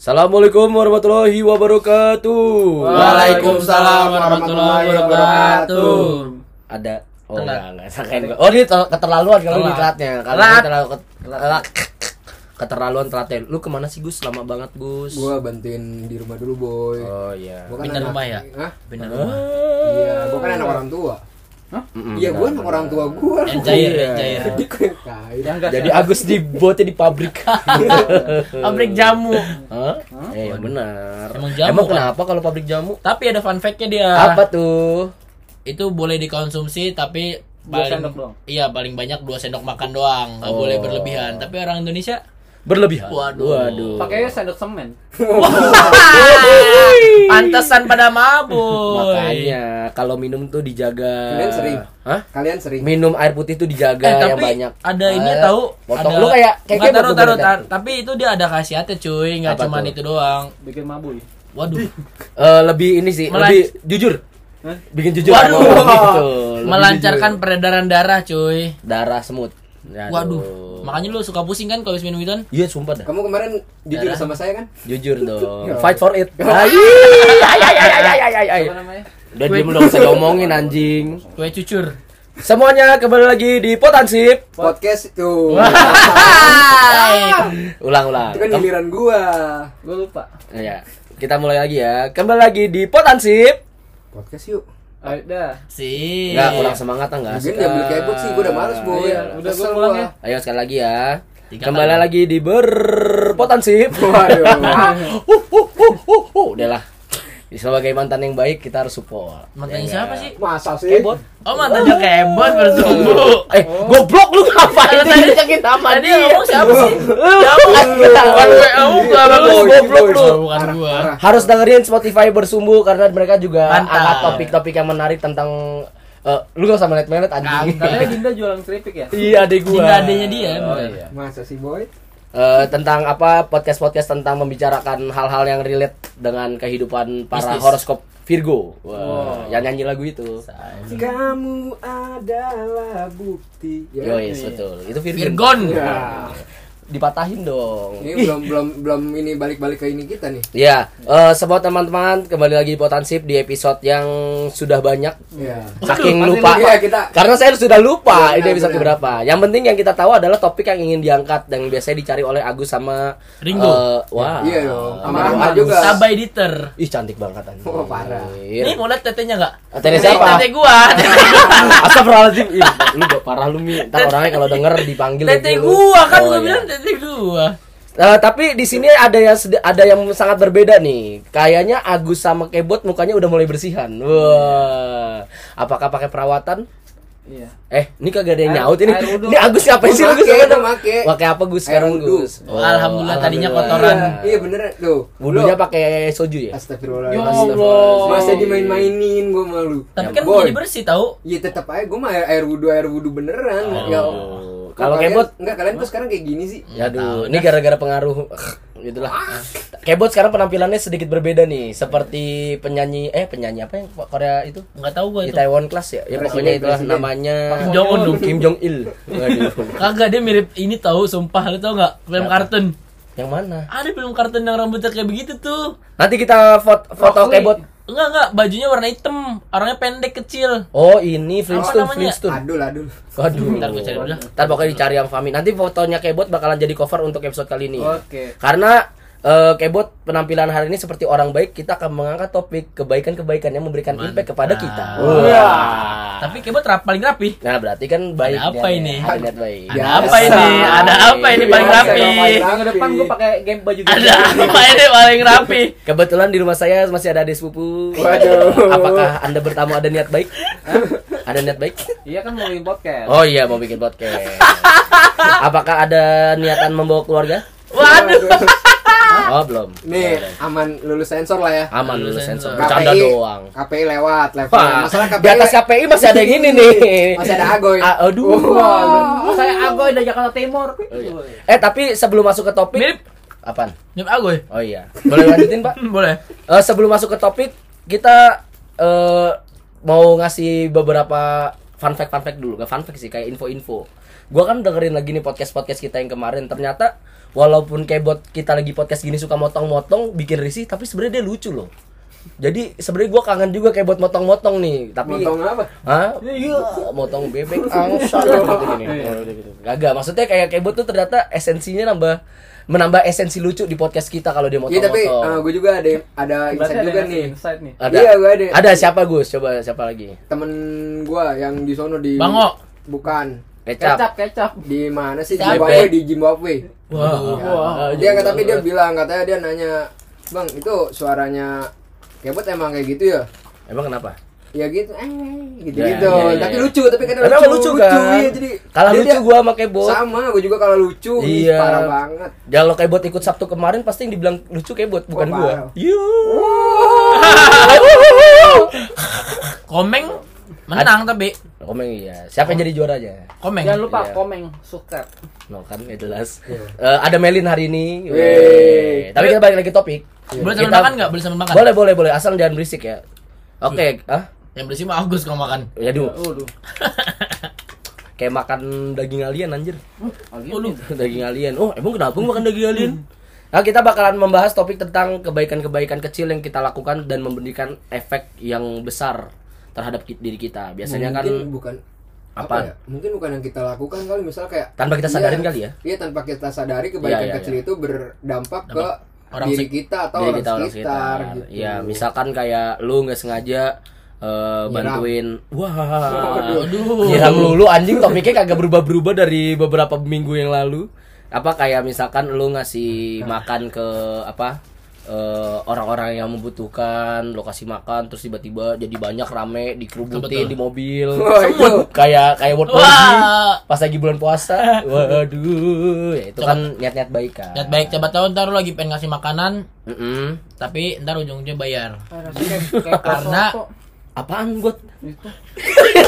Assalamualaikum warahmatullahi wabarakatuh. Waalaikumsalam warahmatullahi wabarakatuh. Ada Oh enggak, enggak sangkain gua. Oh, ini ter- keterlaluan kalau di telatnya. Kalau terlalu keterlaluan telatnya. Lu ke mana sih Gus? Lama banget Gus. Gua bantuin di rumah dulu, boy. Oh iya. Gua kan Pindah rumah ya? Hah? Bener rumah. Iya, gua kan anak orang tua. Iya, benar, anak orang tua gua. Yang cair, Iya. yang cair. Jadi. Jadi Agus dibuatnya di pabrik. Pabrik jamu. Hah? Eh, benar. Emang jamu, kan? kenapa kalau pabrik jamu? Tapi ada fun fact-nya dia. Apa tuh? Itu boleh dikonsumsi tapi Dua paling sendok doang. Iya, paling banyak dua sendok makan doang. Oh. boleh berlebihan. Tapi orang Indonesia Berlebihan. Waduh. Waduh. Pakainya sendok semen. pantesan pada mabuk. Makanya kalau minum tuh dijaga. Kalian sering? Hah? Kalian sering? Minum air putih tuh dijaga Eh, yang tapi banyak. ada ini Ah, tahu Potong ada lu kayak kayak taruh, taruh, berarti. tar- tapi itu dia ada khasiatnya cuy nggak tuh? itu doang Bikin mabui. waduh Eh, lebih ini sih, Melan- lebih jujur. Hah? Bikin jujur. Waduh. Gitu. Melancarkan jujur. peredaran darah cuy darah semut. Aduh. waduh makanya lu suka pusing kan kalau habis minum itu Iya, sumpah dah. Kamu kemarin jujur Darah. sama saya kan? Jujur dong. Fight for it. Ay, ay, ay, ay, ay, ay, ay, ay. Apa namanya? Udah diem dong, saya ngomongin anjing. kue cucur Semuanya kembali lagi di Potansip. Podcast itu. Ulang, ulang. Itu kan giliran gua. Gue lupa. Ya, kita mulai lagi ya. Kembali lagi di Potansip. Podcast yuk. Ayo dah. sih Enggak, kurang semangat enggak Mungkin dia beli kebot sih, gua udah males, boy. Iya, udah gua pulang ya. Ayo sekali lagi ya. Tiga Kembali kali. lagi di berpotansip. Waduh. huh, huh, huh, huh, huh. Udahlah. Sebagai mantan yang baik kita harus support. mantannya Ya siapa sih Masa sih? Kebot. oh mantannya kebot bersumbu Eh, goblok lu ngapain tadi- nama tadi dia? ngomong siapa sih Jangan ketahuan Gue kamu goblok lu. bukan gua. Harus dengerin Spotify bersumbu karena mereka juga angkat topik-topik yang menarik tentang eh, lu gak usah melet-melet anjing. Katanya Dinda jualan keripik ya? Iya, adek gua. Dinda adeknya dia, Oh, iya. Masa sih, boy? Eh, tentang apa podcast-podcast tentang membicarakan hal-hal yang relate dengan kehidupan para Bisnis. horoskop Virgo. Wah, yang nyanyi lagu itu. Kamu adalah bukti. Ya, Yo, yes, betul. Itu Virgo. Virgon Ya. Dipatahin dong. Ini belum belum belum ini balik-balik ke ini kita nih. Ya, eh semua teman-teman kembali lagi di Potansip di episode yang sudah banyak Iya. saking lupa. Iya, kita- Karena saya sudah lupa Iya, ini episode benar. berapa. Yang penting yang kita tahu adalah topik yang ingin diangkat dan biasanya dicari oleh Agus sama Ringo. eh, wah. Iya dong. Sama. Rahmat juga. Sabai Diter Ih, cantik banget anjing. Oh, parah. Nih mau liat tetenya nggak? Tete siapa? Tete gua, tete Astagfirullahaladzim Ih, Lu udah parah lu Mi Ntar orangnya kalau denger dipanggil Tete gua kan Oh, gua iya. bilang tete gua. Eh, Tapi di sini ada yang ada yang sangat berbeda nih Kayaknya Agus sama Kebot mukanya udah mulai bersihan Wah Apakah pakai perawatan? Iya. Eh, ini kagak ada yang nyaut ini. Ini Agus ngapain sih lu Gus? Make, Sekarang? udah make. Pakai apa Gus sekarang. Gus? Oh, alhamdulillah, tadinya kotoran. Iya bener tuh. Wudhunya Lu- pakai soju ya? Ya Astagfirullahaladzim. Allah. Masa dimain-mainin gue malu. Tapi Ya, kan jadi bersih tahu. Iya tetap aja gue mah air, air wudhu air wudhu beneran. Ya. Oh. Kalau Kebot enggak kalian tuh sekarang kayak gini sih. Ya aduh, ini gara-gara pengaruh gitulah. Kebot sekarang penampilannya sedikit berbeda nih, seperti penyanyi eh penyanyi apa yang Korea itu? Nggak tahu gua Di itu. Taiwan Class ya? Ya pokoknya itulah namanya Kim Jong Un. Kim Jong Il. Kagak dia mirip ini tahu sumpah lu tau nggak film kartun. Yang mana? Ada film kartun yang rambutnya kayak begitu tuh. Nanti kita foto, foto. Kebot. Enggak enggak, bajunya warna hitam, orangnya pendek kecil. Oh, ini Flintstone, namanya? Flintstone. Adul adul. Waduh. Ntar gua cari dulu. Ntar pokoknya dicari yang Fami. Nanti fotonya Kebot bakalan jadi cover untuk episode kali ini. Oke. Karena eh, Kebot penampilan hari ini seperti orang baik, kita akan mengangkat topik kebaikan-kebaikan yang memberikan impact kepada kita. Mantap. Wah. Tapi kebot rap paling rapi. Nah, berarti kan baik. apa niatnya. ini? Ada niat baik. Ada apa ini? Ada apa ini paling rapi? Minggu depan gue pakai game baju gitu. Ada apa ini paling rapi? Kebetulan di rumah saya masih ada adik sepupu. Waduh. Apakah Anda bertamu ada niat baik? ada niat baik? Iya kan mau bikin podcast. Oh iya, mau bikin podcast. Apakah ada niatan membawa keluarga? Waduh. Oh, belum. Nih aman lulus sensor lah ya. Aman Lulus lulus sensor. sensor. Bercanda doang. KPI lewat level. Wah, Masalah KPI di atas KPI masih ada yang ini nih. Masih ada Agoy. Ah, aduh. Oh, saya Agoy dari Jakarta Timur. Eh, tapi sebelum masuk ke topik, Mirip apaan? Nyep agoy. Oh iya. Boleh lanjutin, Pak? Boleh. Eh, sebelum masuk ke topik, kita eh, mau ngasih beberapa fun fact fun fact dulu, nggak fun fact sih kayak info-info. Gua kan dengerin lagi nih podcast podcast kita yang kemarin, ternyata walaupun kayak buat kita lagi podcast gini suka motong-motong, bikin risih, tapi sebenarnya dia lucu loh. Jadi sebenarnya gua kangen juga kayak buat motong-motong nih, tapi Motong apa? Hah? Motong bebek angsa gitu gini. Gagak, maksudnya kayak kebot tuh ternyata esensinya nambah menambah esensi lucu di podcast kita kalau dia Iya tapi motong-motong. gue juga ada ada insight ada juga nih. insight nih. ada. Iya, gua ada. Ada siapa Gus? Coba siapa lagi? Temen gue yang di sono di Bango. Bukan. Kecap. Kecap, kecap. Di mana sih? Zimbabwe di Zimbabwe. Wah. Wah. Dia nggak tapi dia bilang katanya dia nanya, "Bang, itu suaranya kebot emang kayak gitu ya?" Emang kenapa? Ya gitu, eh gitu Ya, gitu. ya, ya, tapi ya. lucu, tapi kadang Tapi lucu, lucu kan? iya, jadi Kalau dia- lucu dia- gua sama kebot. sama, gue juga kalau lucu, Iya. parah banget. Kalau kebot ikut Sabtu kemarin pasti yang dibilang lucu kebot bukan Oh, gua. Komeng menang tapi Komeng iya. Siapa yang jadi juaranya? Komeng. Jangan lupa Iya. komeng, subscribe. No kan nggak jelas. Eh, ada Melin hari ini. Wey. Wey. Tapi kita balik lagi topik. Boleh sambil Kita- makan nggak? Boleh sambil makan. Boleh boleh boleh asal jangan berisik ya. Oke, ah. Yang bersih mah Agus kalau makan. Ya duh, Waduh. kayak makan daging alien anjir. Oh, daging alien. Oh, emang kenapa makan daging alien? Nah, kita bakalan membahas topik tentang kebaikan-kebaikan kecil yang kita lakukan dan memberikan efek yang besar terhadap diri kita. Biasanya kan mungkin bukan apa Apaan? ya? Mungkin bukan yang kita lakukan kali misal kayak Tanpa kita Iya, sadarin kali ya? Iya, tanpa kita sadari kebaikan Iya, iya, kecil iya. itu berdampak ke orang diri kita atau diri kita orang sekitar, sekitar. gitu. Ya, misalkan kayak lu nggak sengaja eh, bantuin wah nyiram lulu anjing topiknya kagak berubah-berubah dari beberapa minggu yang lalu apa kayak misalkan lu ngasih makan ke apa eh, orang-orang yang membutuhkan lo kasih makan terus tiba-tiba jadi banyak rame dikerubutin di mobil itu kayak kayak. Party pas lagi bulan puasa waduh ya itu kan niat-niat baik kan Lihat baik coba tahu ntar lu lagi pengen ngasih makanan Mm-mm. tapi ntar ujung-ujungnya bayar. Karena-. Apaan gue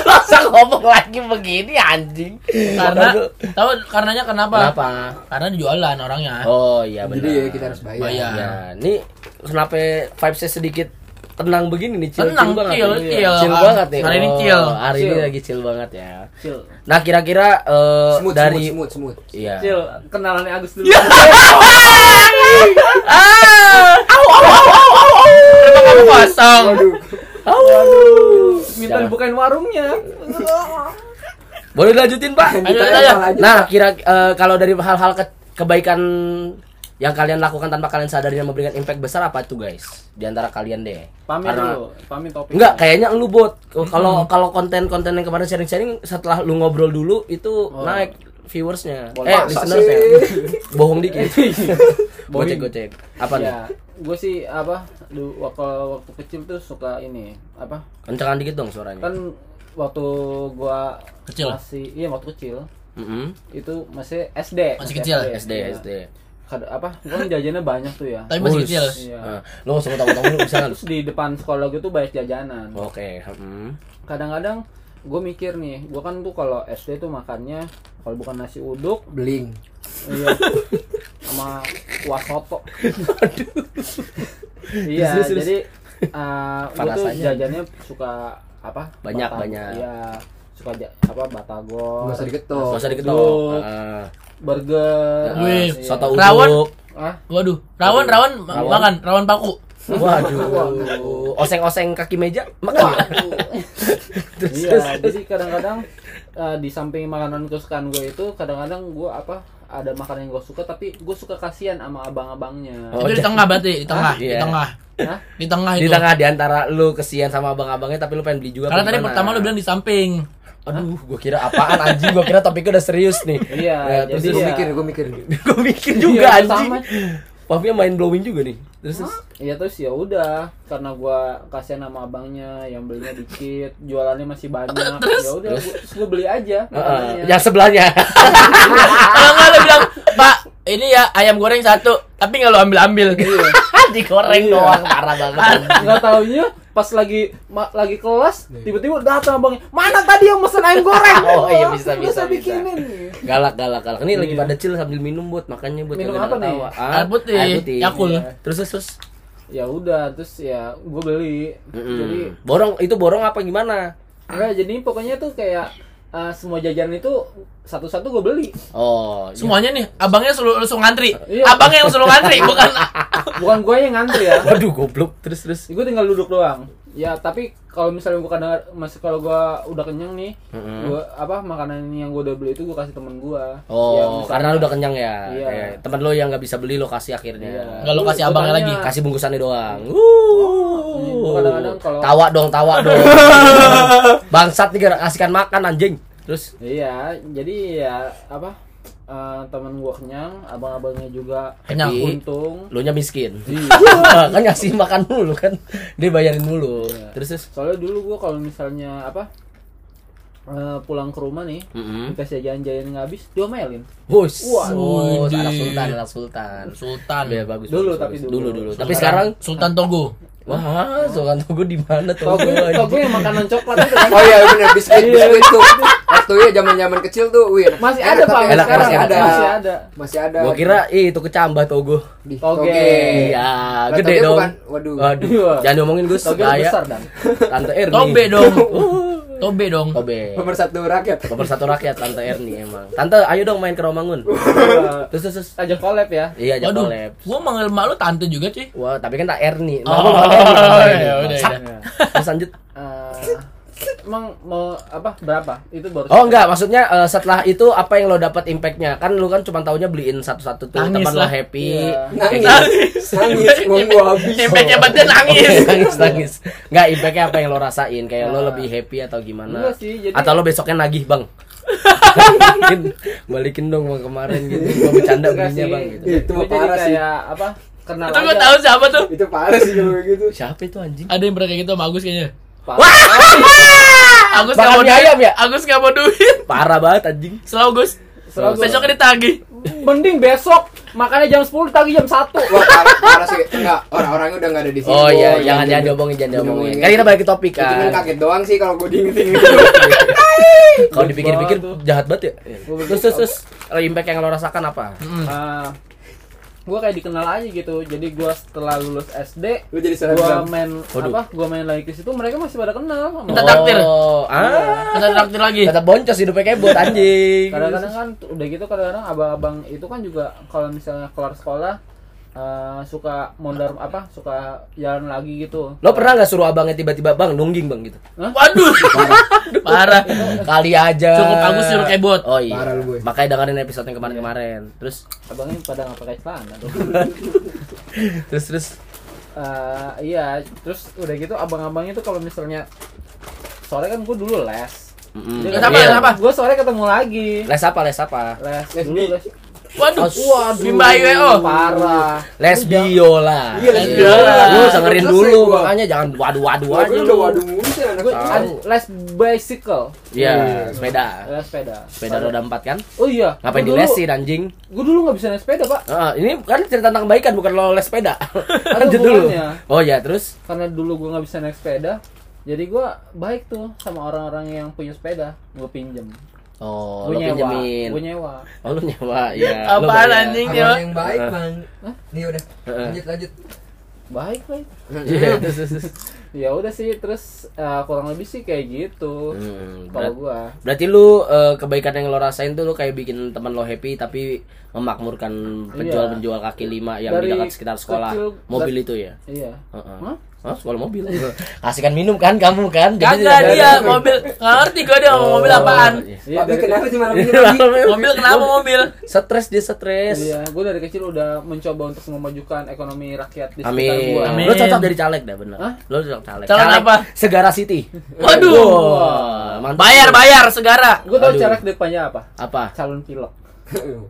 masa ngomong lagi begini anjing Karena tahu karenanya kenapa? kenapa Karena jualan orangnya. oh iya benar jadi ya kita harus bayar. Bayar. Ya, ini kenapa vibesnya sedikit tenang begini nih, chill, Tenang, chill banget. chill, nih. chill. Chill Ah, banget nih. hari ini Oh, chill. Hari ini Chill. lagi chill banget ya. chill Nah, kira-kira eh, Smooth, dari smooth, smooth, smooth. Iya. chill kenalannya Agus dulu Kenapa kamu kosong? Minta Jangan. dibukain warungnya Boleh dilanjutin, Pak? Ayo, ayo. Nah, kira eh, kalau dari hal-hal ke- kebaikan yang kalian lakukan tanpa kalian sadari yang memberikan impact besar apa tuh, guys? Di antara kalian deh. pamit Karena- dulu pamit topik Enggak, kayaknya lu bot. Kalau kalau konten-konten yang kemarin sharing-sharing setelah lu ngobrol dulu itu naik viewersnya. Boleh. Eh, listenersnya. Bohong dikit. Bohong. gocek gocek. Apa nih? ya gue sih apa du waktu waktu kecil tuh suka ini apa Kencengan dikit dong suaranya. kan waktu gua Kecil. masih iya waktu kecil Mm-mm. itu masih SD Masih kecil, SD Iya. SD. Kad- apa gua kan jajannya banyak tuh ya Tapi masih Wus. kecil. Iya. Nah, lu nggak usah ngomong lu bisa lu? terus di depan sekolah gue tuh banyak jajanan Oke. mm. kadang-kadang gue mikir nih gue kan tuh kalau SD tuh makannya kalau bukan nasi uduk Beling. iya sama kuah soto iya Terus, jadi uh, gue tuh jajannya suka apa Banyak, batagor. banyak. iya suka ja- apa batagor Nggak usah diketok. Gak usah diketok. Uduk. Heeh. burger Wih, iya. Soto Rawon. uduk. ah Waduh, rawan rawan Rawon. makan, rawan paku. Waduh. Oseng-oseng kaki meja makan. Terus, iya terus, jadi kadang-kadang uh, di samping makanan kesukaan gue itu kadang-kadang gue apa ada makanan yang gue suka tapi gue suka kasihan sama abang-abangnya Oh, itu di tengah berarti, di tengah, di Iya. tengah. Hah? Di tengah Di itu. tengah di antara lu kesian sama abang-abangnya tapi lu pengen beli juga. Karena tadi pertama lu bilang di samping. Aduh, gua kira apaan anjing? Gua kira topiknya udah serius nih. Iya, Ya, terus jadi Gue ya- mikir, gue mikir. gue mikir juga Iya, anjing. sama. Popnya main blowing juga nih. Terus, Iya terus ya udah karena gua kasihan sama abangnya yang belinya dikit, jualannya masih banyak. Ya udah gua, terus gua beli aja Heeh, makanannya. yang sebelahnya. Kalau nggak lu bilang, "Pak, ini ya ayam goreng satu, tapi nggak lu ambil-ambil." Digoreng Iya. doang parah banget. Enggak taunya pas lagi ma- lagi kelas tiba-tiba datang abangnya mana tadi yang mesen ayam goreng Oh, iya, bisa, bisa, saya bisa. bikinin Galak galak galak. Ini lagi Iya. pada chill sambil minum buat makanya buat Minum apa nih? Ah, Air putih, Yakult. Iya. Terus terus terus. ya udah terus ya gua beli Mm-mm. jadi borong itu borong apa gimana? Enggak, jadi pokoknya tuh kayak eh, semua jajanan itu satu-satu gue beli. Oh, Semuanya nih, abangnya suruh langsung ngantri. Iya. Abangnya yang suruh ngantri, bukan Bukan gue yang ngantri ya. Waduh goblok terus terus. gue tinggal duduk doang. Ya, tapi kalau misalnya gue kadang masih kalau gue udah kenyang nih, Mm-mm. gua apa makanan yang gue udah beli itu gue kasih temen gue. Oh, karena lu udah kenyang ya. Iya. Iya. Temen lu yang nggak bisa beli lo kasih akhirnya. Iya. Enggak lu kasih abangnya tanya, lagi. Kasih bungkusannya doang. Uh. kadang-kadang kalau- tawa dong, tawa dong. Bangsat nih gara- kasihkan makan anjing. Terus Iya, jadi ya apa? Eh, temen gue kenyang, abang-abangnya juga Kenyang. Untung. lu nya miskin. Iya. kan ngasih makan mulu kan. Dia bayarin mulu. Iya. Terus terus. Soalnya dulu gue kalau misalnya apa? eh, pulang ke rumah nih, Mm-mm. dikasih jajan-jajan yang habis, diomelin. Wus. Wah, anak sultan, anak sultan. Sultan. Iya bagus. Dulu, bagus, tapi bagus. dulu. dulu dulu. Tapi sekarang Sultan Togo. Wah, sultan tuh di mana tuh? Tau gue, tau gue yang makanan coklat itu kan. Oh iya bener biskuit biskuit tuh. Waktu ya zaman zaman kecil tuh, wih Masih ada pak, enak, sekarang masih ada. Masih ada. Masih ada. Gua kira ih itu kecambah togo. Toge. Toge. Iya, Lah, gede toge dong. bukan- waduh. Waduh. Iya. Jangan diomongin Gus, besar dan. Tante Erni. Tobe dong. Tobe dong. Tobe. Nomor satu rakyat. Nomor satu rakyat Tante Erni emang. Tante, ayo dong main ke Romangun. Terus terus, terus. Ajak collab ya. Iya, jangan Waduh, collab. gua manggil mak lu tante juga, cuy. Wah, tapi kan tak Erni. Oh, Erni. ya udah, Bangsat. udah. Terus lanjut. Eh, emang mau apa berapa? Itu baru. Oh enggak, maksudnya eh, setelah itu apa yang lo dapat impactnya? Kan lu kan cuma taunya beliin satu-satu tuh Nangis teman lo lah. happy. Iya. Nangis. Nangis. Nangis, uang gua habis. Impactnya badan nangis. nangis nangis. Enggak, impactnya apa yang lo rasain? Kayak lo Nah. lebih happy atau gimana? Enggak sih, jadi- Atau lo besoknya nagih, Bang? balikin, balikin dong bang kemarin gitu. Gua bercanda belinya. Bang gitu. Itu Gue parah sih. kayak apa? Kenal Itu gua aja. tahu siapa tuh. Itu parah sih kalau gitu. Siapa itu anjing? Ada yang pernah kayak gitu sama Agus kayaknya. Parah. Agus nggak mau duit. ayam ya? Agus nggak mau duit. Parah banget anjing. Selalu Gus. Selalu. Besoknya ditagih. Mending besok makannya jam 10 tadi jam 1. Wah parah, parah sih. Enggak, orang-orangnya udah enggak ada di sini. Oh iya, jangan jangan Jangan diomongin, jangan diomongin. Kan kita balik ke topik Itu kan kan. kaget doang sih kalau gue diingetin Kalau dipikir-pikir jahat banget ya. Terus terus terus impact yang lo rasakan apa? Gua kayak dikenal aja gitu. Jadi gua setelah lulus SD, Lu jadi gua selebgram. main Waduh. apa? Gua main lagi ke situ, mereka masih pada kenal sama Minta gua. traktir. Oh, ah. Kita traktir lagi. Tetap boncos hidupnya kayak buat anjing. Kadang-kadang kan udah gitu kadang-kadang abang-abang itu kan juga kalau misalnya keluar sekolah eh, suka mondar apa? Suka jalan lagi gitu. Lo pernah nggak suruh abangnya tiba-tiba bang nungging bang gitu? Waduh. Parah. Kali aja. Cukup Agus suruh kebot. Oh iya. Parah lu, Boy. Makanya dengerin episode yang kemarin-kemarin. Terus Abangnya pada nggak pakai celana terus terus. Eh, iya, terus udah gitu abang-abangnya tuh kalau misalnya sore kan gua dulu les. Mm-mm. Jadi Les apa, Iya. les apa? Gua sore ketemu lagi. Les apa? Les apa? Les, Les dulu les. Waduh. Waduh. Bimba IWO. Parah. Les biola. Iya, les biola. Lu dengerin dulu gua. makanya jangan waduh-waduh aja lu. waduh mulu sih anak Gue Tahu. les bicycle. Iya, sepeda. Les sepeda. Sepeda roda empat kan? Oh iya. Ngapain di lesin anjing? Gue dulu nggak bisa naik sepeda pak. Ah, ini kan cerita tentang kebaikan bukan lo les sepeda. Lanjut dulu. Oh ya, terus Karena dulu gue nggak bisa naik sepeda. Jadi gue baik tuh sama orang-orang yang punya sepeda. Gue pinjem. Oh, gue lo nyewa. pinjemin. Gue nyewa. Oh, lu nyewa. Iya. Apaan bayar. anjing Abang ya? yang baik. Bang. Hah? Nih udah. Lanjut lanjut. Baik baik. Iya, terus, terus, terus. Ya udah sih. Terus eh, kurang lebih sih kayak gitu. Hmm, Kalau berat- gue. Berarti lu eh, kebaikan yang lo rasain tuh lu kayak bikin teman lo happy tapi memakmurkan penjual-penjual kaki lima yang di Dari dekat sekitar sekolah kecil- mobil itu ya. Iya. Heeh. Hah? Hah, sekolah mobil. Kasihkan minum kan kamu kan? Jadi Kagak dia mobil. Nggak ngerti gua dia mau mobil apaan. Oh, iya. Iya, Tapi dari- kenapa sih malam ini lagi? Mobil kenapa mobil? Stres dia stres. Iya, gue dari kecil udah mencoba untuk memajukan ekonomi rakyat di sekitar Amin. gue. Amin. Lo cocok dari caleg dah bener. Hah? Lo cocok caleg. Calon Caleg apa? Segara City. Waduh. Wah, mantap. Bayar bayar segara. Gue tau caleg depannya apa? Apa? Calon pilot.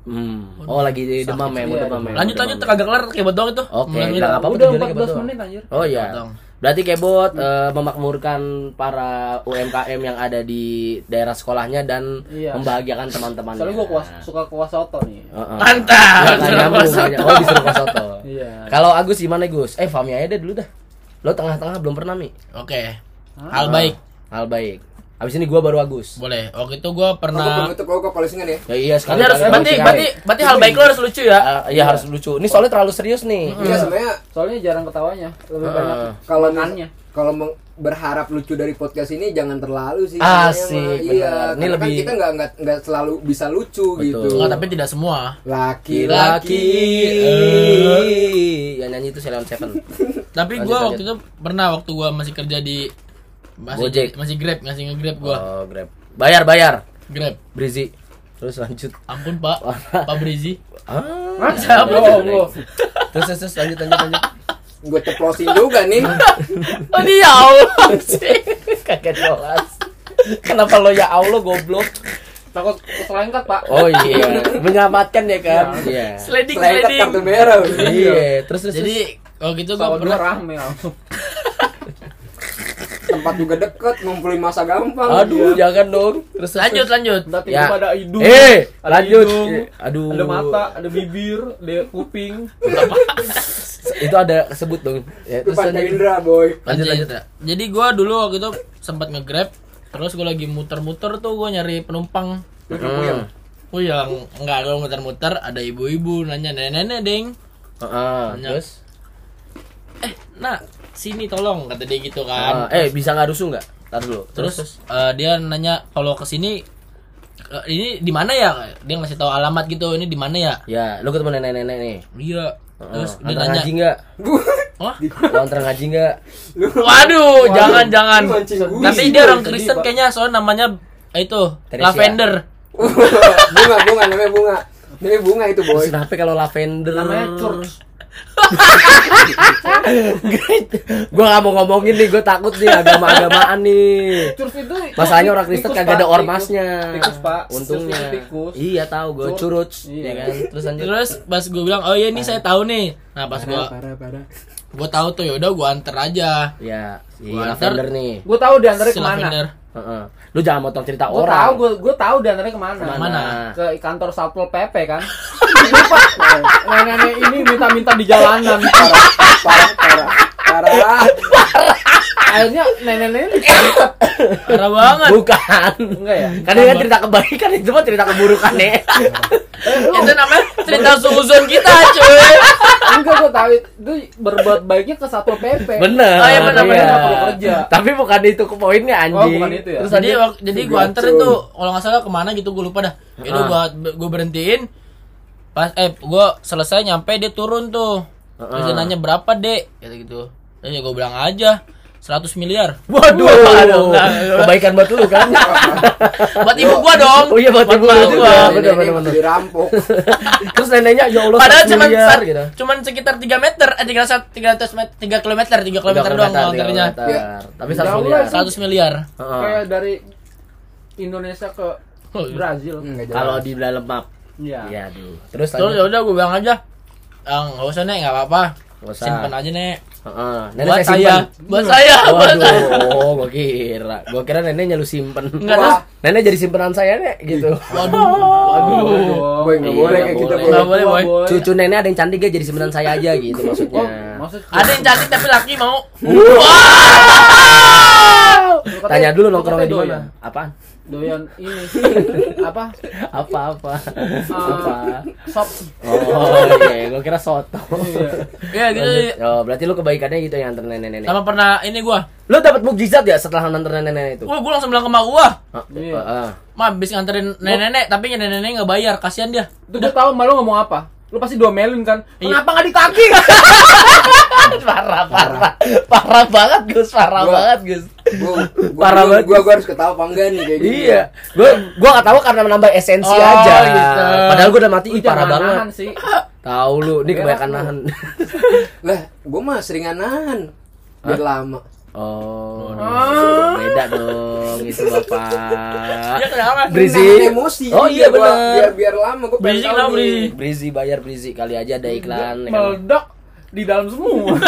Hmm. Oh lagi demam ya, mau Iya, demam ya. Lanjut lanjut demam. kagak kelar kebot doang itu. Oke, Mulai bilang apa Udah tujuannya 14 Kebot? menit anjir. Oh iya. Berarti Kebot eh, memakmurkan para UMKM yang ada di daerah sekolahnya dan Iya. membahagiakan teman-temannya. Soalnya gue kuas, suka kuas soto nih. Heeh. Mantap. Nggak Sudah nyambung, puasa. nggak- Oh, disuruh kuas soto. Iya. Kalau Agus gimana Gus? Eh, Fami aja deh dulu dah. Lo tengah-tengah belum pernah Mi. Oke. Hah? Hal baik. Hal baik. Habis ini gua baru Agus. Boleh. Waktu itu gua Aku pernah penutup logo polisingan ya. Ya iya sekali. harus berarti berarti berarti hal baik lo harus lucu ya. iya harus lucu. Ini soalnya terlalu serius nih. Iya sebenarnya Soalnya jarang ketawanya, lebih Heeh. banyak kalau makannya. kalau meng- berharap lucu dari podcast ini jangan terlalu sih. Asik. Iya, Ini kan lebih- kita nggak nggak nggak selalu bisa lucu Betul. gitu. Enggak, tapi tidak semua. Laki-laki. Laki. Eh. Yang nyanyi itu Ceylon Seven. Tapi gua lanjut. waktu itu pernah waktu gua masih kerja di masih Gojek. masih Grab, masih nge-Grab gua. Oh, Grab. Bayar, bayar. Grab. Brizi. Terus lanjut. Ampun, Pak. Pak Brizi. Ah. Bohong. Terus, terus, terus lanjut, lanjut, lanjut. Gue ceplosin juga nih. Oh, dia Allah sih. Kaget jelas. Kenapa lo ya Allah goblok? Takut keselengkat, Pak. Oh iya, menyelamatkan ya kan? Iya. Sliding Selain sliding. kartu merah. Iya, terus terus. Jadi waktu itu gua pernah rame. Tempat juga deket, ngumpulin masa gampang. Aduh, Iya. jangan dong. Terus lanjut terus. lanjut. Nanti Ya. ada hidung. Eh, ada lanjut. hidung, Eh, Aduh. Ada mata, ada bibir, ada kuping. Itu ada sebut dong. Ya, Itu terus lanjut. Indra, boy. Lanjut, lanjut. ya. Jadi gua dulu waktu itu sempat nge-Grab, terus gua lagi muter-muter tuh gua nyari penumpang. Hmm. Puyeng, enggak gua muter-muter ada ibu-ibu nanya nenek-nenek, Ding. Heeh, Banyak. terus Eh, nah, sini tolong kata dia gitu kan. eh bisa nggak rusuh nggak? Tar dulu. terus eh, dia nanya kalau ke sini eh, ini di mana ya? Dia ngasih tahu alamat gitu. Ini di mana ya? ya, lu ketemu nenek-nenek nih. Iya. Terus Heeh, dia nanya, ngaji nggak? "Wah, Lu antar ngaji nggak? waduh, jangan jangan. Lu mancing gue. Tapi dia orang Kristen kayaknya, soalnya namanya itu Teresia. lavender. bunga, bunga, namanya bunga. Namanya bunga itu, boy. Terus kenapa kalau lavender? Namanya church. Gue gak mau ngomongin nih, gue takut nih agama-agamaan nih. Church itu Masalahnya orang Kristen kagak ada ormasnya. Tikus, Pak. Untungnya. Tikus. Iya tahu gue curut, Iya. ya kan. Terus lanjut. Terus pas gue bilang, "Oh iya ini saya tahu nih." Nah, pas parah. gua tahu tuh ya udah gua anter aja. Ya, si Gua lavender antar. nih. Gue tahu di antaranya Si ke mana. Heeh. Lu jangan motong cerita Gue orang. tahu, gue gue tahu di antaranya ke mana. Ke mana? Ke kantor satpol pp kan. Lupa. Nenek-nenek ini minta-minta di jalanan. Parah, parah, parah. Akhirnya nenek-nenek. Parah banget. Bukan. Enggak ya? Kan ini kan cerita kebaikan itu mah cerita keburukan nih. itu namanya cerita suzon kita, cuy. Enggak gue tahu itu berbuat baiknya ke satpol pp. Bener. Oh, iya, bener, iya. bener, nggak perlu kerja. Tapi bukan itu ke poinnya anjing. bukan itu ya? Terus jadi lanjut. wak- jadi gua anterin tuh kalau nggak salah ke mana gitu gua lupa dah itu gua gua berhentiin pas eh gua selesai nyampe dia turun tuh terus dia Ah. nanya berapa dek gitu gitu terus ya gua bilang aja 100 miliar Waduh, Waduh, enggak. kebaikan buat lu kan? buat ibu gua dong Oh iya buat ibu lu emak juga. gua. Bener, Nenek bener, waktu bener. dirampok. Terus neneknya ya Allah Padahal 100 cuman miliar, sat- gitu. cuman sekitar 3 meter, eh 300 300 meter, 3 km, 3 km Tiga doang kilometer, nganternya. tiga Iya. kilometer. Tapi Jauh 100 lah miliar. itu. 100 miliar. Heeh. Kayak dari Indonesia ke Oh, iya. Brazil. Enggak jelas. Kalau di dalam map. Iya. Iya, aduh. Terus Terus ya udah gua bilang aja, "Ah, nggak usah nek, nggak apa-apa. Simpen aja nek. Heeh. Buat Nenek saya saya, simpen. buat saya, buat saya." Waduh, gua kira. Gua kira neneknya lu simpen. Enggak Nenek jadi simpenan saya, Nek, gitu. Waduh. Waduh. Boy, nggak Iya, boleh kayak nggak gitu, boleh. boy. Nggak boleh, boy. Cucu nenek ada yang cantik ya jadi simpenan saya aja gitu Oh, maksudnya. maksud Ada yang cantik tapi laki mau. Lu katanya- Tanya dulu lu nongkrongnya di mana? Apaan? Doyan ini apa? Apa apa? Uh, Apa? Sop. Oh iya, gua kira soto. Iya. Ya gitu. Oh, berarti lu kebaikannya gitu yang antar nenek-nenek. Sama pernah ini gua. Lu dapat mukjizat ya setelah nganter nenek-nenek itu? Gua, gua langsung bilang ke mak gua. Ah, Iya. ah, ah. Ma, habis nganterin nenek-nenek tapi nenek-nenek nggak bayar, kasihan dia. Gue tahu malu ngomong apa. Lu pasti diomelin kan? Iya. Kenapa nggak di kaki? parah, parah. Parah banget, Gus. Parah Gua- banget, Gus. Gua, gua, Parah banget. gua, gua harus ketawa apa enggak nih kayak. Iya, gua gua gak tahu karena menambah esensi Oh, aja. gitu. Padahal gua udah mati, ih, parah banget. sih. Tahu lu, ini Berak kebanyakan nahan. Lah, gua mah seringan nahan. Biar lama. Oh, Ah. beda dong itu bapak. Ya kenapa? Brizi. Emosi. Oh iya gua, benar. Biar biar lama gua pengen Brizi tahu kenapa. Brizi? Brizi bayar Brizi kali aja ada iklan. ya kan? Meledak di dalam semua.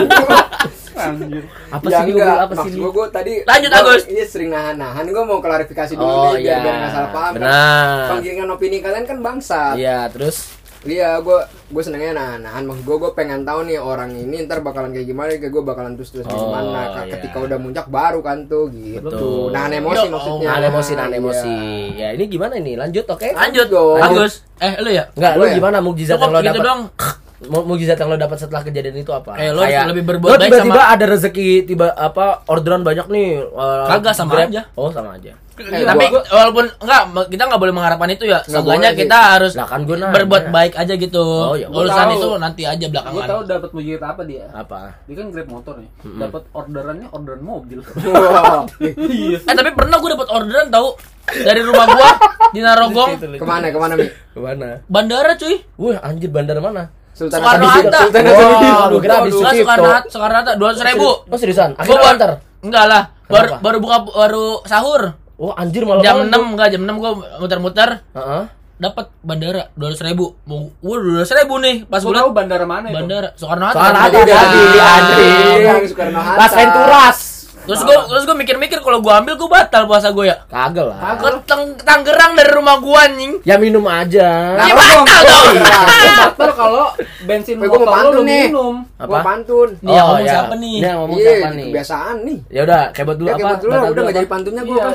Anjir. Apa ya sih enggak, gua apa sih? gua, gua tadi Lanjut, gua- Agus. Iya sering nahan-nahan Gua mau klarifikasi dulu Oh nih biar iya. biar nggak salah paham kan. Benar. Penggiringan opini kalian kan bangsa Iya, terus Iya, gue gue senengnya nah-nahan maksud gue gue pengen tahu nih orang ini ntar bakalan kayak gimana, kayak gue bakalan terus terus Oh, gimana. Nah, iya. ketika udah muncak baru kan tuh gitu. Betul. Nahan emosi Ya, maksudnya. Nahan emosi, nahan Iya. emosi. Ya ini gimana ini? Lanjut, oke? Lanjut. dong. Bagus. Eh, lu ya? Enggak, lu ya? gimana mukjizat yang lo gitu dapat? dong. Mu- Mukjizat yang lo dapat setelah kejadian itu apa? Eh, lo lebih berbuat lo baik tiba-tiba sama- ada rezeki tiba apa orderan banyak nih. uh, Kagak, sama Grab. aja. Oh, sama aja. Eh, Tapi gua- walaupun enggak kita nggak boleh mengharapkan itu ya. Seenggaknya boleh sih. kita harus Lah, kan berbuat baik aja gitu. Oh, ya. Urusan tahu. itu nanti aja Gue belakangan. tahu dapat mujizat apa dia. Apa? Dia kan grab motor nih. Dapat orderannya orderan mobil. Iya. Eh tapi pernah gue dapat orderan tahu dari rumah gua di Narogong ke mana ke mana mi? Ke mana? bandara cuy. Wah, anjir bandar mana? Sultan Soekarno. Hatta. Sultan Wah, Hasanuddin. gua kira Sucipto. Soekarno Hatta, Soekarno Hatta dua ribu. Oh, seriusan? Akhirnya antar. enggak lah. Baru, baru buka baru sahur. Oh, anjir malah Jam banget 6 tuh. enggak jam 6 gua muter-muter Heeh. dapat bandara dua ratus ribu. Mau, dua ratus ribu nih pas tahu bandara mana itu? bandara Soekarno Hatta. Soekarno Hatta di anjing. anjing. Soekarno Hatta. Las Venturas. Terus gue terus gue mikir-mikir kalau gua ambil gua batal puasa gue ya. Kagak lah. Ke Tang- Tangerang dari rumah gua anjing. Ya minum aja. Nah, Ya dong. batal dong. Lu batal kalau bensin Gue mau motor lu pantun lu nih. minum. Apa? Gua pantun. Nih, yang ngomong siapa nih? Yang ngomong Iya, siapa nih? kebiasaan nih. Ya udah, kebot dulu Ya apa? udah dulu nggak apa? jadi pantunnya gue. Iya.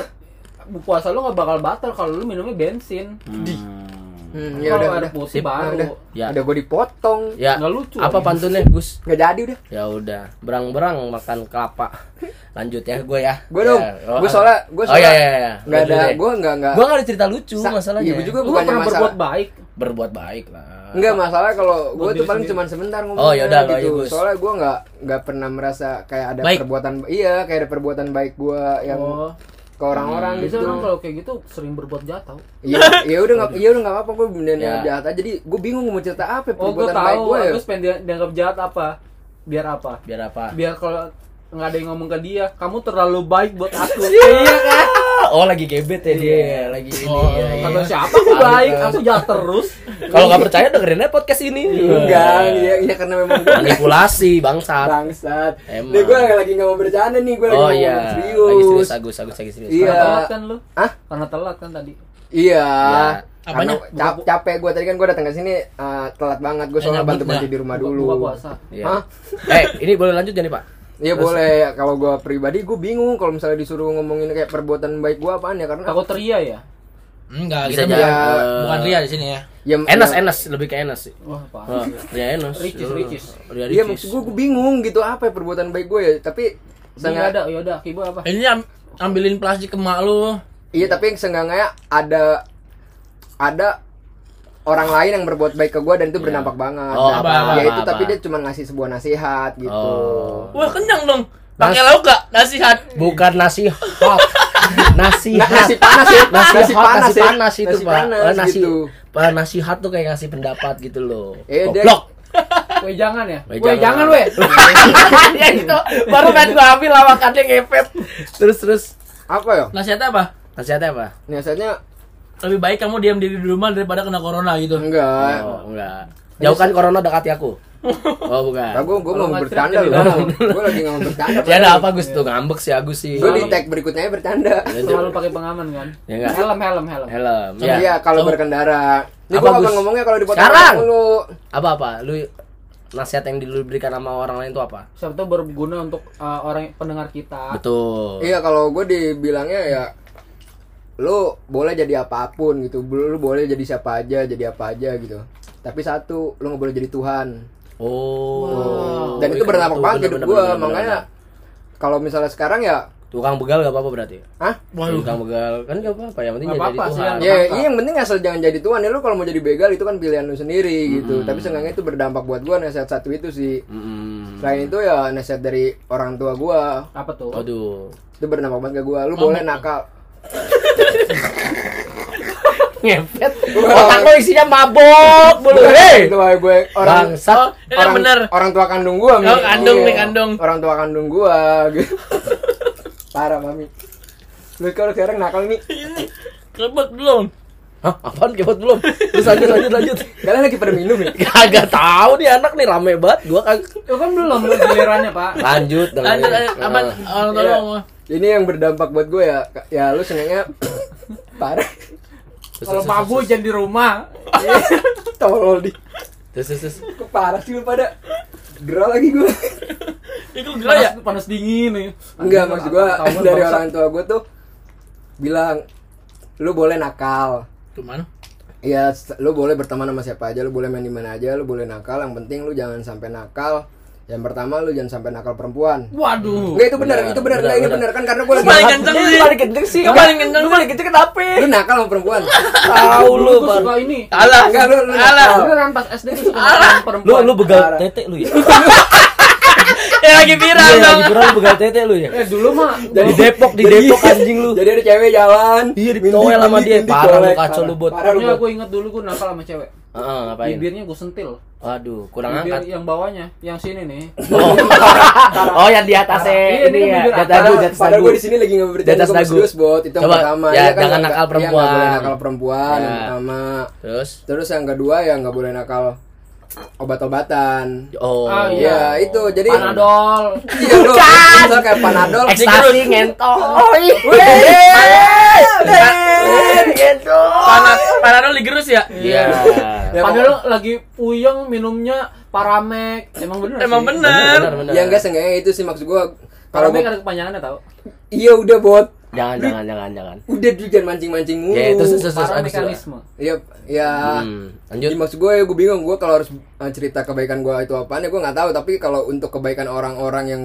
Puasa lu gak bakal batal kalau lu minumnya bensin. Hmm, ya Kalau udah ada udah. Putih baru. udah. Ya. Udah gue dipotong. Ya. Nggak lucu. Apa pantunnya, Gus? Nggak jadi udah. Ya udah, berang-berang makan kelapa. Lanjut ya, gue ya. Gue dong. Ya, Gue soalnya gue Oh iya iya iya. Nggak ada. Gue nggak nggak. gue nggak ada cerita lucu Sa- masalahnya. Iya, gue juga Lu bukannya pernah masalah. berbuat baik. berbuat baik lah. Enggak masalah kalau gue tuh paling cuman sebentar ngomong Oh, yaudah, gitu. iya, Gus. Soalnya gue nggak nggak pernah merasa kayak ada Baik. perbuatan iya kayak ada perbuatan baik gue yang Oh. Ke orang-orang Hmm. gitu. Biasanya orang kalau kayak gitu sering berbuat jahat tau. Iya, ya udah nggak iya udah nggak apa-apa gue beneran Ya. jahat aja. Jadi gue bingung mau cerita apa ya, Oh gue perbuatan baik tahu. gue ya. Agus pengen dia- dianggap jahat apa? Biar apa? Biar apa? Biar kalau nggak ada yang ngomong ke dia, kamu terlalu baik buat aku. iya kan? Oh lagi gebet ya dia, lagi ini. Oh, ya, ya. Kata siapa aku baik, aku jahat terus. Kalau nggak percaya dengerin aja podcast ini. Enggak, iya iya karena memang Manipulasi bangsat. bangsat. Emang. Nih gue lagi nggak mau bercanda nih, gue lagi Oh iya, serius. lagi serius Agus, Agus lagi serius. Iya. Karena telat kan lu? Hah? Karena telat kan tadi. Iya. Ya. Karena Apanya? cap- capek gue tadi kan gue datang ke sini eh, telat banget gue soalnya nyambut bantu-bantu di rumah dulu. Buka puasa. Iya. Hah? Eh, ini boleh lanjut gak nih, Pak? Iya boleh. Kalau gue pribadi gue bingung kalau misalnya disuruh ngomongin kayak perbuatan baik gue apaan ya karena Takut ria ya? Enggak, Bisa kita jadi. bukan, bukan Ria di sini ya. ya, Enas, ya- enas, lebih ke enas sih. Wah, Oh, apa? Ria enas. Ricis, Oh, ricis. Ria Iya ricis. maksud gue gue bingung gitu apa ya perbuatan baik gue ya tapi Enggak seenggak ada, yaudah, kibo apa? Ini am- ambilin plastik ke mak lu. iya tapi seenggaknya ada ada orang lain yang berbuat baik ke gue dan itu berdampak banget Oh, Nah, apa, apa, ya apa, itu tapi apa? dia cuma ngasih sebuah nasihat gitu Oh. Wah, kenyang dong. Pakai lauk gak? Nasihat. Bukan nasi hot. nasi Nah, nasi panas ya Nasi, nasi hot, panas nasi ya panas itu, nasi Pak. panas Eh, nasi gitu Pak, nasi hot tuh kayak ngasih pendapat gitu loh. Eh, Goblok. Weh jangan ya? Weh, jangan weh. ya itu baru kan gua ambil lawakannya ngepet. Terus terus apa ya Nasihatnya apa? nasihatnya apa? nasihatnya Lebih baik kamu diam diri di rumah daripada kena corona gitu. enggak Oh, enggak. Jauhkan corona dekati aku. Oh, bukan. Nah, gue mau bercanda loh. gue lagi nggak mau bercanda. Ya ada apa Gus tuh ngambek si Agus sih. Gue di tag berikutnya bercanda. Selalu pakai pengaman kan? Ya enggak? Helm, helm, helm. Helm. Iya, Ya. kalau berkendara. Ini Apa, gue akan ngomongnya kalau di Sekarang! dulu. Apa apa? Lu nasihat yang diberikan sama orang lain itu apa? Siapa tahu berguna untuk uh, orang pendengar kita. Betul. Iya, kalau gue dibilangnya ya lu boleh jadi apa pun gitu. Lu boleh jadi siapa aja, jadi apa aja gitu. Tapi satu, lu nggak boleh jadi Tuhan. Oh. Dan itu berdampak banget bener, hidup gue. Makanya kalau misalnya sekarang ya, tukang begal gak apa-apa berarti? ah, Waduh. Tukang begal kan gak apa-apa, yang penting Nggak jadi apa-apa sih, Tuhan. ya iya yang penting asal jangan jadi Tuhan ya lu kalau mau jadi begal itu kan pilihan lu sendiri gitu. Hmm. Tapi seenggaknya itu berdampak buat gue nasihat satu itu sih. Mm-mm. Selain itu ya nasihat dari orang tua gua Apa tuh? Waduh. itu berdampak banget ke gua. Lu boleh nakal. Ngepet. Otak lo isinya mabok mulu. Hei. Itu gue orang Bangsat. Oh, ini orang, bener. orang tua kandung gua Mi. Oh, kandung Iya. nih, kandung. Orang tua kandung gua gitu. Parah mami. Lu kalau sekarang nakal nih. Ini kebet belum? Hah, apaan kebot belum? Terus lanjut lanjut lanjut. Kalian lagi pada minum ya? Kagak tahu nih anak nih rame banget. Gua kagak. Itu kan belum lu gilirannya, Pak. Lanjut. Lanjut, lanjut. apa orang tua Iya. lu ngomong? Ini yang berdampak buat gue ya. Ya lu senengnya parah. Kalau mabuk jangan di rumah. tolol di Terus terus. terus. kok parah sih lu pada gerah lagi gue Itu gila ya. panas, panas dingin nih enggak maksud gue dari orang tua gue tuh bilang lu boleh nakal Cuman Iya, lu boleh berteman sama siapa aja, lu boleh main di mana aja, lu boleh nakal. Yang penting lu jangan sampai nakal. Yang pertama lu jangan sampai nakal perempuan. waduh. Enggak itu benar, Benar, itu benar, enggak ini benar. kan karena Lu lagi paling kenceng Lu sih. paling kenceng sih. Lu paling kenceng. Lu paling kenceng kenapa? lu nakal sama perempuan. Tahu lu, gue Pan. suka ini Alah. Enggak, lu- lu Alah. nakal. beneran pas SD tuh suka sama Lu perempuan lu begal Parah. tete lu ya. Ya lagi viral Iya, dong. lagi viral lu begal tete lu ya. eh dulu mah Di Depok, di Depok anjing lu. Jadi ada cewek jalan. Iya, ditowel sama dia. Parah lu kacau lu, Bot. Parah lu, gue inget dulu gue nakal sama cewek Ngapain? bibirnya gue sentil. Waduh, kurang bibir angkat. yang bawahnya yang sini nih. Oh, oh yang di atasnya. Iya, ini ini ya, di atas atas. dagu, di atas Padahal dagu. gue di sini lagi bercanda atas dagu. serius bot itu yang Coba, pertama ya, Iya kan, jangan nakal iya, nggak perempuan. boleh nakal perempuan yang Ya. pertama Terus, terus yang kedua ya nggak boleh nakal obat-obatan. Oh, Ah, Iya. Itu jadi panadol. Iya lu misal kayak panadol. Ekstasi ngentoy. Panas panadol digerus ya? Iya. Ya, padahal lagi puyeng minumnya paramek emang bener Emang sih. bener. bener. Ya enggak seenggaknya itu sih maksud gua kalau paramek gua, ada kepanjangannya tau iya udah bot Jangan, jangan, jangan, jangan. udah lu jangan mancing-mancing mulu. Ya, terus, terus, terus, mekanisme Iya, ya. Hmm, Jadi lanjut. maksud gue ya gue bingung gue kalau harus uh, cerita kebaikan gue itu apaan ya gue nggak tahu tapi kalau untuk kebaikan orang-orang yang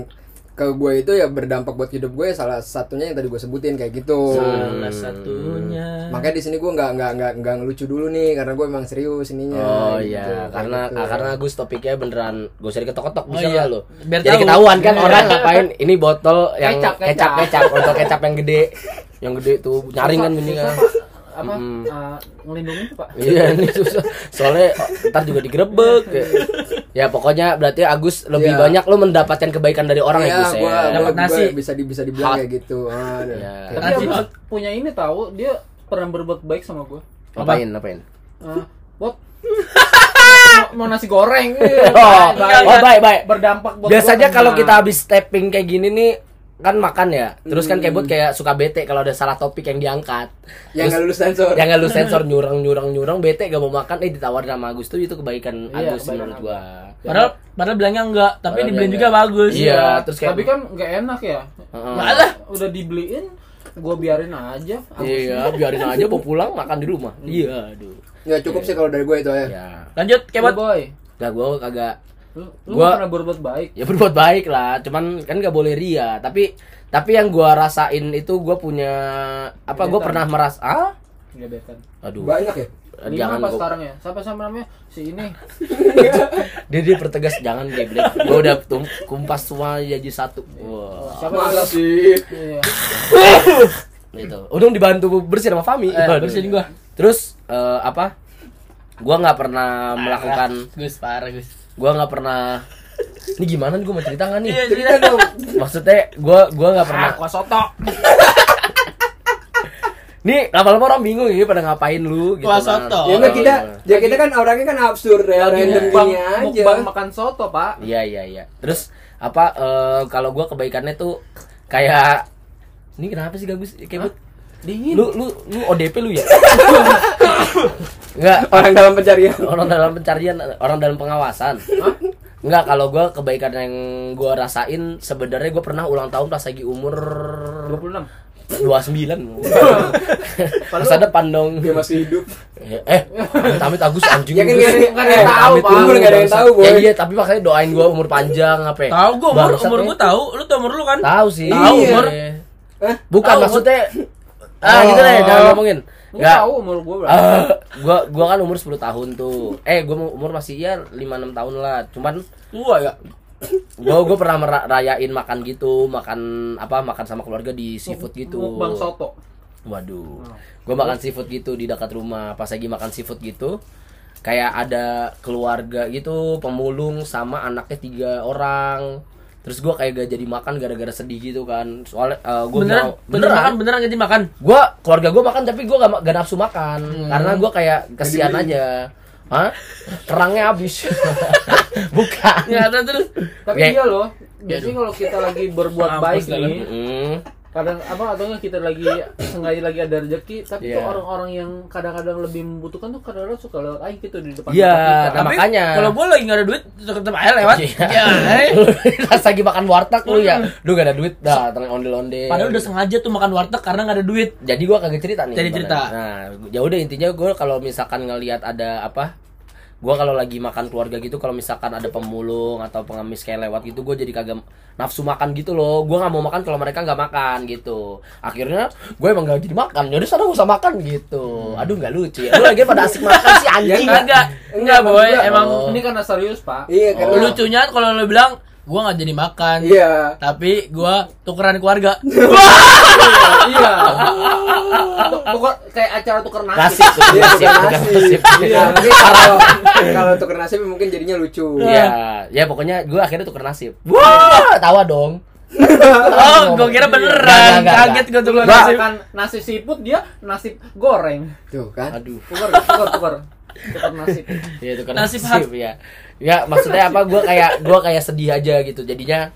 ke gue itu ya berdampak buat hidup gue ya salah satunya yang tadi gue sebutin kayak gitu. Salah satunya. Makanya di sini gue nggak nggak nggak nggak ngelucu dulu nih karena gue emang serius ininya. Oh gitu, iya, karena gitu. ah, karena Gus topiknya beneran gak usah diketok-ketok bisa Oh, iya. lo? Biar Jadi tahu. ketahuan kan Iya. orang ngapain ini botol yang Kecap, kecap kecap. kecap, botol kecap yang gede, yang gede tuh nyaring kan bunyi kan. Apa Mm. uh, ngelindungin tuh pak Iya ini susah. Soalnya oh, ntar juga digerebek. kayak. Ya pokoknya berarti Agus lebih Iya. banyak lo mendapatkan kebaikan dari orang ya Iya, Gus ya. Dapat nasi. bisa di, bisa dibilang Hot. kayak gitu. Ah. Iya. Kayak tapi. Agus punya ini tahu dia pernah berbuat baik sama gue Ngapain, ngapain? uh, bot mau, mau nasi goreng iya, Oh, baik. oh baik baik. berdampak buat Biasanya gua. kalau Nah, kita habis tapping kayak gini nih kan makan ya. Terus kan kebot kayak suka bete kalau ada salah topik yang diangkat. yang nggak lulus sensor. yang nggak lu sensor nyurang nyurang nyurang bete gak mau makan eh ditawarin sama Agus tuh itu kebaikan Iya, Agus kebaikan menurut gua Padahal padahal bilangnya enggak, tapi Padahal dibeliin juga enggak. bagus. Iya, terus kayak tapi kan nggak enak ya Heeh. Malah. udah dibeliin gue biarin aja Agus. iya biarin aja mau pulang makan di rumah iya aduh Ya cukup sih kalau dari gue itu ya. ya Lanjut Lu, kebot. boy gak gua kagak lu, lu Gua- pernah berbuat baik? Ya berbuat baik lah. Cuman kan gak boleh ria. Tapi tapi yang gua rasain itu gua punya apa gua pernah merasa ah gebetan. Aduh. Banyak ya. ini jangan apa gua- sekarang ya? Siapa sama namanya? Si ini. Dia dia pertegas jangan geblek. Gua udah tum- kumpas semua jadi satu. Wah. Siapa Masa sih? iya. gitu. Udah dibantu bersih sama Fami Eh, bersihin gua. terus eh, apa? Gua nggak pernah melakukan Gus parah Gus. Gua nggak pernah ini gimana nih gua mau cerita nggak nih Iya, Cerita dong. maksudnya gua gua nggak pernah ah soto nih lama-lama orang bingung ini pada ngapain lu gitu Wah, kan. soto. Ya enggak kita, ya kita kan orangnya kan absurd ya, random gini aja. mukbang makan soto pak iya iya iya terus apa eh, kalau gua kebaikannya tuh kayak ini kenapa sih Gagus kayak dingin lu lu lu ODP lu ya Enggak, Orang dalam pencarian. orang dalam pencarian orang dalam pengawasan Enggak, kalau gua kebaikan yang gua rasain sebenarnya gua pernah ulang tahun pas lagi umur 26 29 masa depan dong Dia masih hidup. eh amit Agus anjing Ya kan nggak ada- yang Eh, tahu, Pak. lu, Umur nggak ada yang bangsat. tahu, Boy. ya iya tapi makanya doain gua umur panjang apa ya Tahu gua umur umur ya. gua tahu, lu tau umur lu kan? tahu sih Tahu, umur. Hah? bukan Tahu, maksudnya ah Oh. gitu deh jangan ngomongin Enggak. tahu umur gue berapa? Ah, gua gua kan umur 10 tahun tuh. Eh, gua mau- umur masih ya 5 6 tahun lah. Cuman Tua ya. gua gua pernah merayain makan gitu, makan apa makan sama keluarga di seafood gitu. Mukbang soto. Waduh. Gua makan seafood gitu di dekat rumah. Pas lagi makan seafood gitu, kayak ada keluarga gitu, pemulung sama anaknya tiga orang. Terus gua kayak gak jadi makan gara-gara sedih gitu kan. Soalnya eh, gua Beneran, mau- beneran makan, beneran jadi makan. gua keluarga gua makan tapi gua gak, gak nafsu makan Hmm. karena gua kayak kesian aja Hah? kerangnya habis bukan Ya, terus terus. Tapi Ya. iya loh. Biasanya kalau kita lagi berbuat baik nih, Mm. Kadang apa atau kita lagi sengaja lagi ada rezeki tapi tuh Iya. orang-orang yang kadang-kadang lebih membutuhkan tuh kadang-kadang suka lewat aja gitu di depan Iya, tempat kita. nah, makanya. kalau gue lagi nggak ada duit tetap aja lewat Iya. ya eh. Pas lagi makan warteg lu ya. Lu gak ada duit dah, tenang onde-onde. padahal udah sengaja tuh makan warteg karena nggak ada duit Jadi gua kagak cerita nih. Jadi cerita. Nah, ya udah intinya gua kalau misalkan ngelihat ada apa gua kalau lagi makan keluarga gitu kalau misalkan ada pemulung atau pengemis kayak lewat gitu gua jadi kagak nafsu makan gitu loh. Gua nggak mau makan kalau mereka nggak makan gitu. Akhirnya gue emang gak jadi makan. Jadi sana gak usah makan gitu. Aduh nggak lucu ya. Lu lagi pada asik makan sih anjing. enggak enggak enggak boy. emang Oh. ini karena serius pak. Iya. Oh. lucunya kalau lo bilang gua nggak jadi makan. Iya. tapi gua tukeran keluarga. Iya. Tuker kayak acara tuker nasi nasib Iya, nasib nasi. nasib. Iya, tapi kalau kalau tuker nasib mungkin jadinya lucu. ya ya pokoknya gue akhirnya tuker nasib. Wah. Tawa dong. Oh gua kira beneran. kaget gua tuh Gua nasi makan nasi siput dia nasi goreng. Tuh kan. aduh. Tuker tuker tuker tuker nasi Iya itu kan Nasib nasib, ya. Ya maksudnya apa? Gua kayak gua kayak sedih aja gitu. Jadinya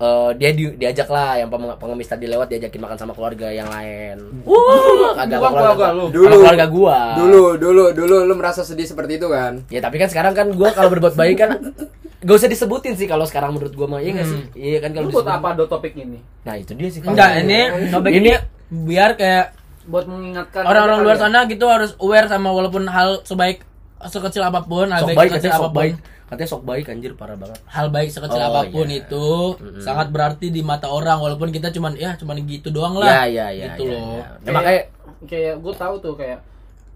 eh, dia di, diajak lah yang pengemis tadi lewat diajakin makan sama keluarga yang lain. Wah, kagak Bukan keluarga lu. Dulu Dulu. keluarga gua. Dulu, dulu, dulu lu merasa sedih seperti itu kan? Ya tapi kan sekarang kan gua kalau berbuat baik kan gak usah disebutin sih kalau sekarang menurut gua mah iya gak sih? Iya kan kalau buat apa do topik ini Nah, itu dia sih. Enggak ini topik ini biar kayak buat mengingatkan orang-orang luar ya. sana gitu harus aware sama walaupun hal sebaik sekecil apa pun hal sok baik baik sekecil katanya sok apa pun baik. Katanya sok baik anjir parah banget. hal baik sekecil Oh, apa pun iya. itu sangat berarti di mata orang walaupun kita cuman ya cuman gitu doang lah Ya ya ya. gitu ya, loh ya. Ya, makanya kayak gue tahu tuh kayak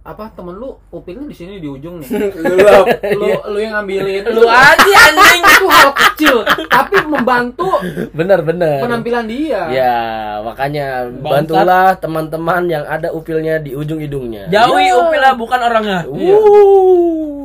apa temen lu upilnya di sini di ujung nih Lu lu- lu lu yang ngambilin lu aja anjing itu hal kecil tapi membantu bener bener. penampilan dia Ya, makanya Bangsat. bantulah teman-teman yang ada upilnya di ujung hidungnya. jauhi Ya. upil lah bukan orangnya Uh.